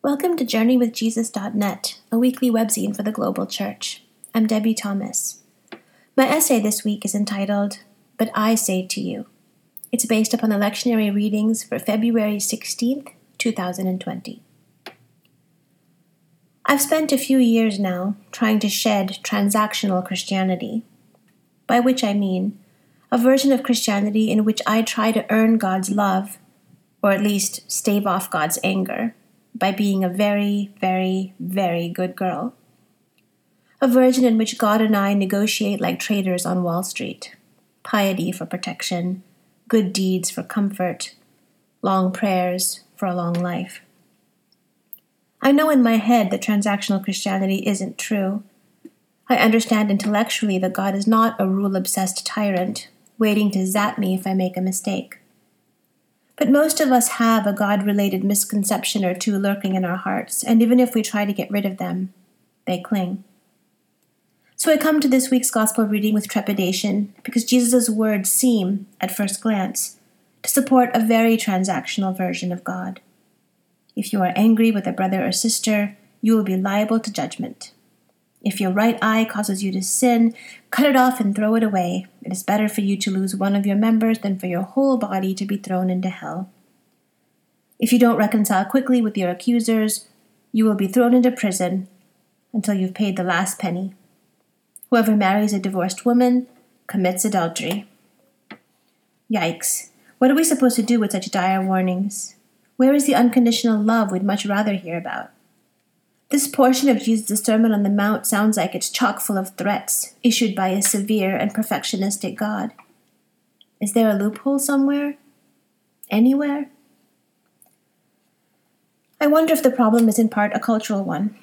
Welcome to JourneyWithJesus.net, a weekly webzine for the global church. I'm Debbie Thomas. My essay this week is entitled, But I Say to You. It's based upon the lectionary readings for February 16th, 2020. I've spent a few years now trying to shed transactional Christianity, by which I mean a version of Christianity in which I try to earn God's love, or at least stave off God's anger by being a very, very, very good girl. A version in which God and I negotiate like traders on Wall Street piety for protection, good deeds for comfort, long prayers for a long life. I know in my head that transactional Christianity isn't true. I understand intellectually that God is not a rule obsessed tyrant waiting to zap me if I make a mistake. But most of us have a God related misconception or two lurking in our hearts, and even if we try to get rid of them, they cling. So I come to this week's gospel reading with trepidation because Jesus' words seem, at first glance, to support a very transactional version of God. If you are angry with a brother or sister, you will be liable to judgment. If your right eye causes you to sin, cut it off and throw it away. It is better for you to lose one of your members than for your whole body to be thrown into hell. If you don't reconcile quickly with your accusers, you will be thrown into prison until you've paid the last penny. Whoever marries a divorced woman commits adultery. Yikes. What are we supposed to do with such dire warnings? Where is the unconditional love we'd much rather hear about? This portion of Jesus' Sermon on the Mount sounds like it's chock full of threats issued by a severe and perfectionistic God. Is there a loophole somewhere? Anywhere? I wonder if the problem is in part a cultural one.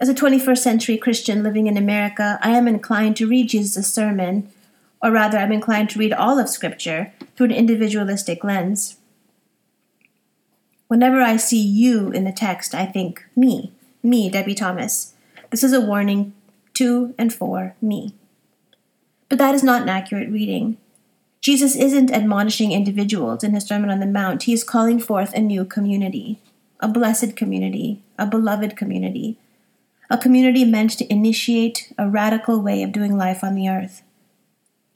As a 21st century Christian living in America, I am inclined to read Jesus' sermon, or rather, I'm inclined to read all of Scripture through an individualistic lens. Whenever I see you in the text, I think me me, Debbie Thomas. This is a warning to and for me. But that is not an accurate reading. Jesus isn't admonishing individuals in his Sermon on the Mount. He is calling forth a new community, a blessed community, a beloved community, a community meant to initiate a radical way of doing life on the earth,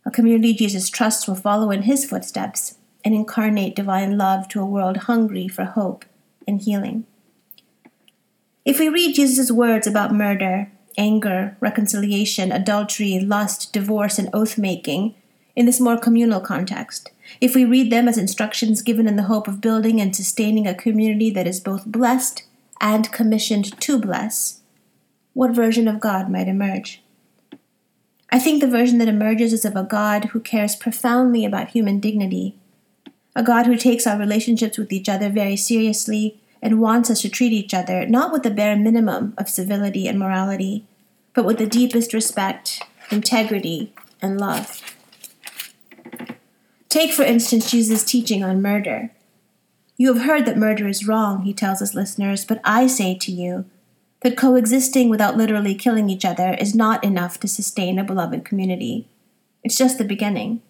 a community Jesus trusts will follow in his footsteps and incarnate divine love to a world hungry for hope and healing. If we read Jesus' words about murder, anger, reconciliation, adultery, lust, divorce, and oath making in this more communal context, if we read them as instructions given in the hope of building and sustaining a community that is both blessed and commissioned to bless, what version of God might emerge? I think the version that emerges is of a God who cares profoundly about human dignity, a God who takes our relationships with each other very seriously and wants us to treat each other not with the bare minimum of civility and morality, but with the deepest respect, integrity, and love. Take, for instance, Jesus' teaching on murder. You have heard that murder is wrong, he tells his listeners, but I say to you that coexisting without literally killing each other is not enough to sustain a beloved community. It's just the beginning.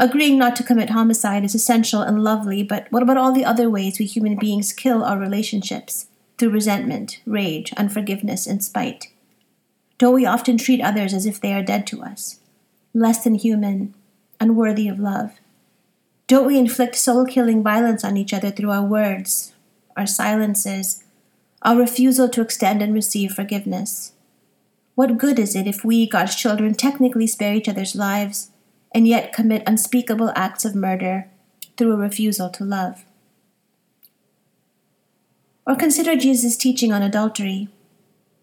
Agreeing not to commit homicide is essential and lovely, but what about all the other ways we human beings kill our relationships? Through resentment, rage, unforgiveness, and spite. Don't we often treat others as if they are dead to us? Less than human, unworthy of love. Don't we inflict soul killing violence on each other through our words, our silences, our refusal to extend and receive forgiveness? What good is it if we, God's children, technically spare each other's lives? And yet commit unspeakable acts of murder through a refusal to love. Or consider Jesus' teaching on adultery.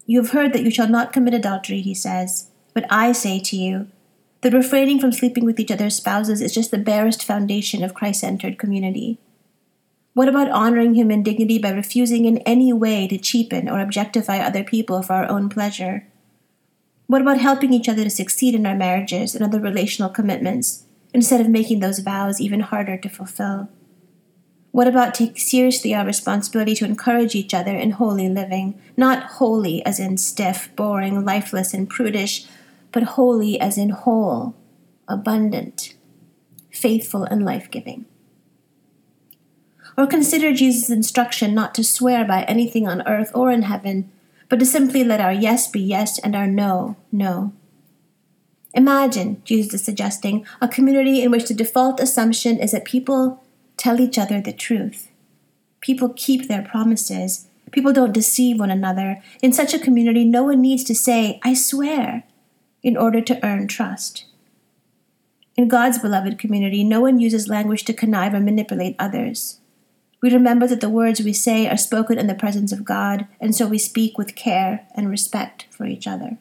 You have heard that you shall not commit adultery, he says, but I say to you that refraining from sleeping with each other's spouses is just the barest foundation of Christ centered community. What about honoring human dignity by refusing in any way to cheapen or objectify other people for our own pleasure? What about helping each other to succeed in our marriages and other relational commitments instead of making those vows even harder to fulfill? What about taking seriously our responsibility to encourage each other in holy living, not holy as in stiff, boring, lifeless, and prudish, but holy as in whole, abundant, faithful, and life giving? Or consider Jesus' instruction not to swear by anything on earth or in heaven, but to simply let our yes be yes and our no, no. Imagine, Jesus is suggesting, a community in which the default assumption is that people tell each other the truth. People keep their promises. People don't deceive one another. In such a community, no one needs to say, I swear, in order to earn trust. In God's beloved community, no one uses language to connive or manipulate others. We remember that the words we say are spoken in the presence of God, and so we speak with care and respect for each other.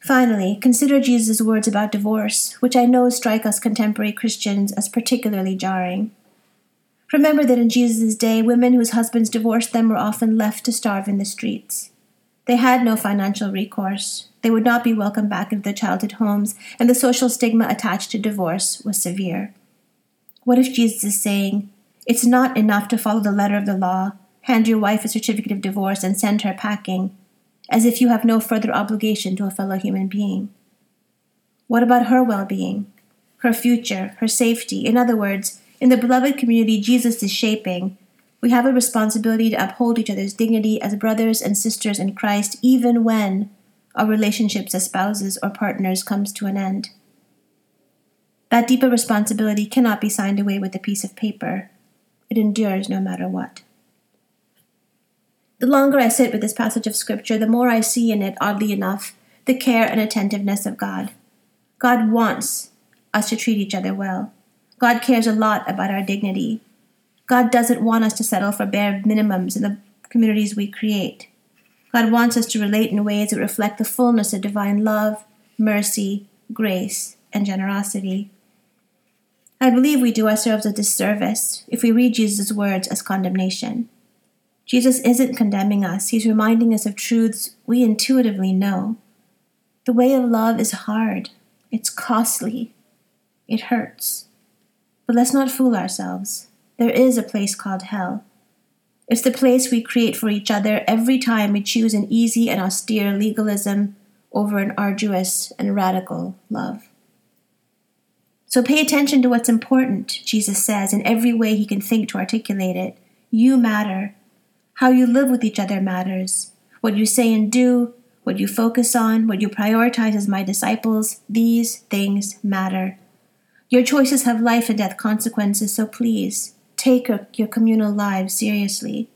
Finally, consider Jesus' words about divorce, which I know strike us contemporary Christians as particularly jarring. Remember that in Jesus' day, women whose husbands divorced them were often left to starve in the streets. They had no financial recourse. They would not be welcomed back into their childhood homes, and the social stigma attached to divorce was severe. What if Jesus is saying, It's not enough to follow the letter of the law, hand your wife a certificate of divorce, and send her packing, as if you have no further obligation to a fellow human being? What about her well being, her future, her safety? In other words, in the beloved community Jesus is shaping, we have a responsibility to uphold each other's dignity as brothers and sisters in Christ, even when our relationships as spouses or partners comes to an end. That deeper responsibility cannot be signed away with a piece of paper. It endures no matter what. The longer I sit with this passage of Scripture, the more I see in it, oddly enough, the care and attentiveness of God. God wants us to treat each other well. God cares a lot about our dignity. God doesn't want us to settle for bare minimums in the communities we create. God wants us to relate in ways that reflect the fullness of divine love, mercy, grace, and generosity. I believe we do ourselves a disservice if we read Jesus' words as condemnation. Jesus isn't condemning us, he's reminding us of truths we intuitively know. The way of love is hard, it's costly, it hurts. But let's not fool ourselves. There is a place called hell. It's the place we create for each other every time we choose an easy and austere legalism over an arduous and radical love. So pay attention to what's important, Jesus says, in every way he can think to articulate it. You matter. How you live with each other matters. What you say and do, what you focus on, what you prioritize as my disciples, these things matter. Your choices have life and death consequences, so please take your communal lives seriously.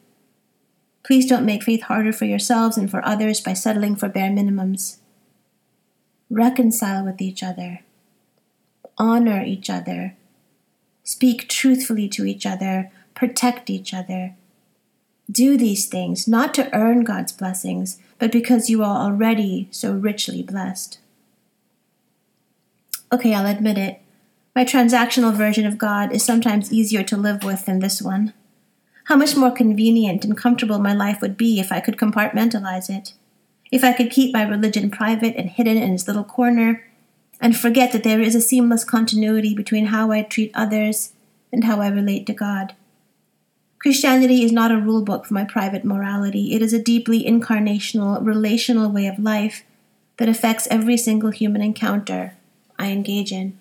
Please don't make faith harder for yourselves and for others by settling for bare minimums. Reconcile with each other. Honor each other. Speak truthfully to each other. Protect each other. Do these things not to earn God's blessings, but because you are already so richly blessed. Okay, I'll admit it. My transactional version of God is sometimes easier to live with than this one. How much more convenient and comfortable my life would be if I could compartmentalize it. If I could keep my religion private and hidden in its little corner, and forget that there is a seamless continuity between how I treat others and how I relate to God. Christianity is not a rule book for my private morality. It is a deeply incarnational, relational way of life that affects every single human encounter I engage in.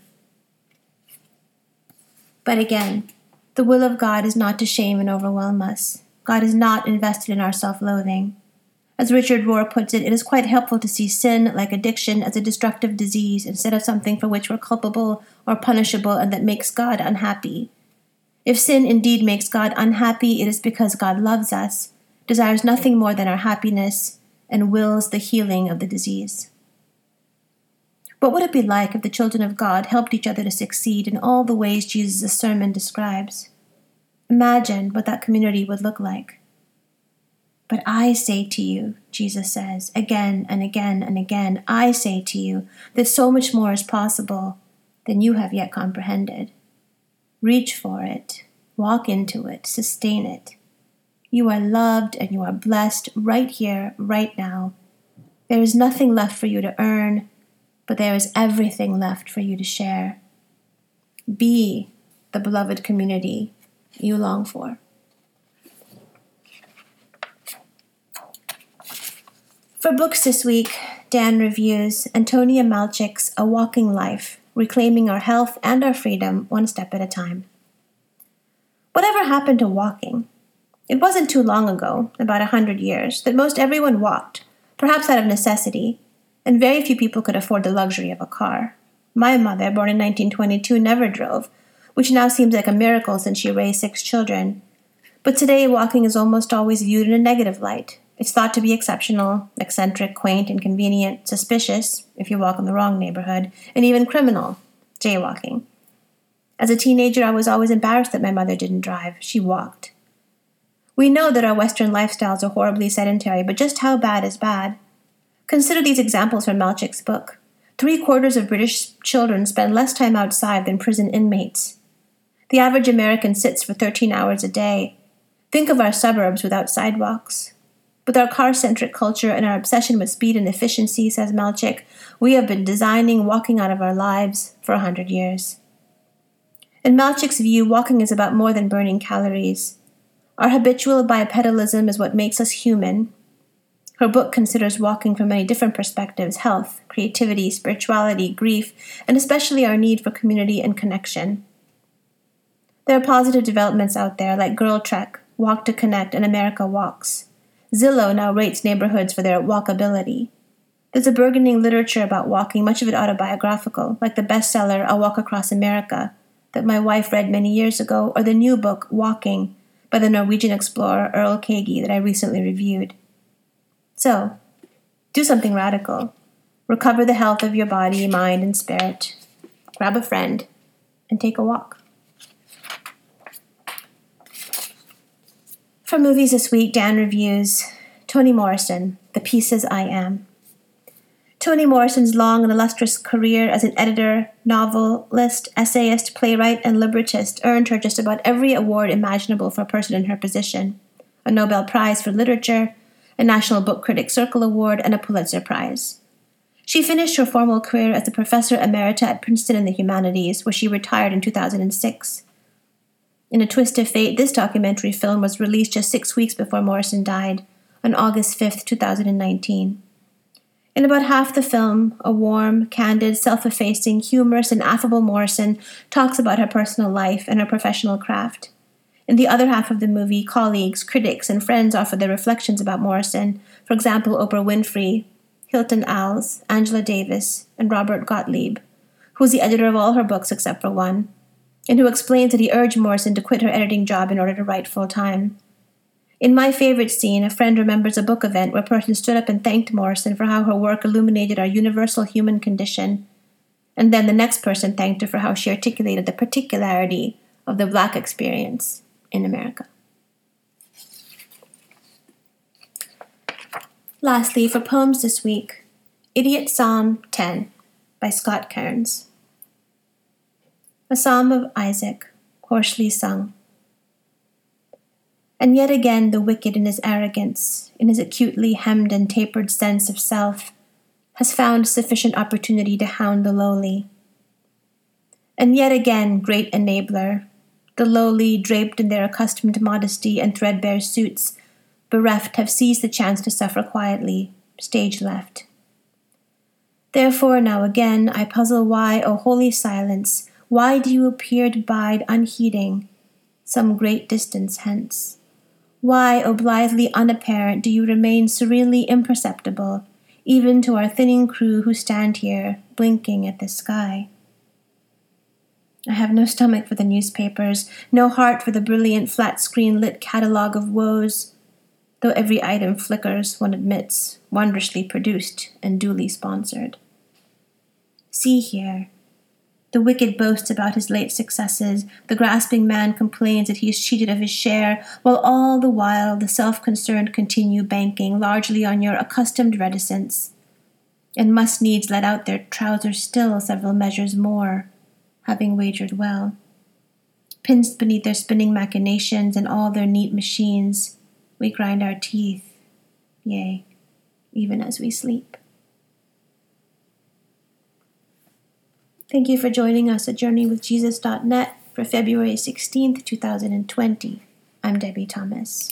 But again, the will of God is not to shame and overwhelm us. God is not invested in our self loathing. As Richard Rohr puts it, it is quite helpful to see sin, like addiction, as a destructive disease instead of something for which we're culpable or punishable and that makes God unhappy. If sin indeed makes God unhappy, it is because God loves us, desires nothing more than our happiness, and wills the healing of the disease. What would it be like if the children of God helped each other to succeed in all the ways Jesus' sermon describes? Imagine what that community would look like. But I say to you, Jesus says, again and again and again, I say to you that so much more is possible than you have yet comprehended. Reach for it, walk into it, sustain it. You are loved and you are blessed right here, right now. There is nothing left for you to earn, but there is everything left for you to share. Be the beloved community you long for. For books this week, Dan reviews Antonia Malchik's A Walking Life Reclaiming Our Health and Our Freedom One Step at a Time. Whatever happened to walking? It wasn't too long ago, about a hundred years, that most everyone walked, perhaps out of necessity, and very few people could afford the luxury of a car. My mother, born in 1922, never drove, which now seems like a miracle since she raised six children. But today, walking is almost always viewed in a negative light. It's thought to be exceptional, eccentric, quaint, inconvenient, suspicious, if you walk in the wrong neighborhood, and even criminal, jaywalking. As a teenager, I was always embarrassed that my mother didn't drive. She walked. We know that our Western lifestyles are horribly sedentary, but just how bad is bad? Consider these examples from Malchik's book. Three quarters of British children spend less time outside than prison inmates. The average American sits for 13 hours a day. Think of our suburbs without sidewalks. With our car centric culture and our obsession with speed and efficiency, says Malchik, we have been designing walking out of our lives for a hundred years. In Malchik's view, walking is about more than burning calories. Our habitual bipedalism is what makes us human. Her book considers walking from many different perspectives health, creativity, spirituality, grief, and especially our need for community and connection. There are positive developments out there like Girl Trek, Walk to Connect, and America Walks. Zillow now rates neighborhoods for their walkability. There's a burgeoning literature about walking, much of it autobiographical, like the bestseller A Walk Across America, that my wife read many years ago, or the new book Walking by the Norwegian explorer Erling Kagge that I recently reviewed. So, do something radical. Recover the health of your body, mind, and spirit. Grab a friend and take a walk. For movies this week, Dan reviews Toni Morrison, The Pieces I Am. Toni Morrison's long and illustrious career as an editor, novelist, essayist, playwright, and librettist earned her just about every award imaginable for a person in her position a Nobel Prize for Literature, a National Book Critics Circle Award, and a Pulitzer Prize. She finished her formal career as a professor emerita at Princeton in the Humanities, where she retired in 2006. In a twist of fate, this documentary film was released just six weeks before Morrison died, on August 5, 2019. In about half the film, a warm, candid, self effacing, humorous, and affable Morrison talks about her personal life and her professional craft. In the other half of the movie, colleagues, critics, and friends offer their reflections about Morrison, for example, Oprah Winfrey, Hilton Als, Angela Davis, and Robert Gottlieb, who is the editor of all her books except for one, and who explains that he urged Morrison to quit her editing job in order to write full time. In my favorite scene, a friend remembers a book event where person stood up and thanked Morrison for how her work illuminated our universal human condition. And then the next person thanked her for how she articulated the particularity of the black experience in America. Lastly, for poems this week, Idiot Psalm 10 by Scott Cairns. A psalm of Isaac, hoarsely sung. And yet again, the wicked in his arrogance, in his acutely hemmed and tapered sense of self, has found sufficient opportunity to hound the lowly. And yet again, great enabler, the lowly, draped in their accustomed modesty and threadbare suits, bereft, have seized the chance to suffer quietly, stage left. Therefore, now again, I puzzle why, O holy silence, why do you appear to bide unheeding, some great distance hence? Why, O blithely unapparent, do you remain serenely imperceptible, even to our thinning crew who stand here, blinking at the sky? I have no stomach for the newspapers, no heart for the brilliant flat screen lit catalogue of woes, though every item flickers, one admits, wondrously produced and duly sponsored. See here, the wicked boasts about his late successes. The grasping man complains that he is cheated of his share, while all the while the self concerned continue banking largely on your accustomed reticence, and must needs let out their trousers still several measures more, having wagered well. Pinched beneath their spinning machinations and all their neat machines, we grind our teeth, yea, even as we sleep. Thank you for joining us at JourneyWithJesus.net for February 16th, 2020. I'm Debbie Thomas.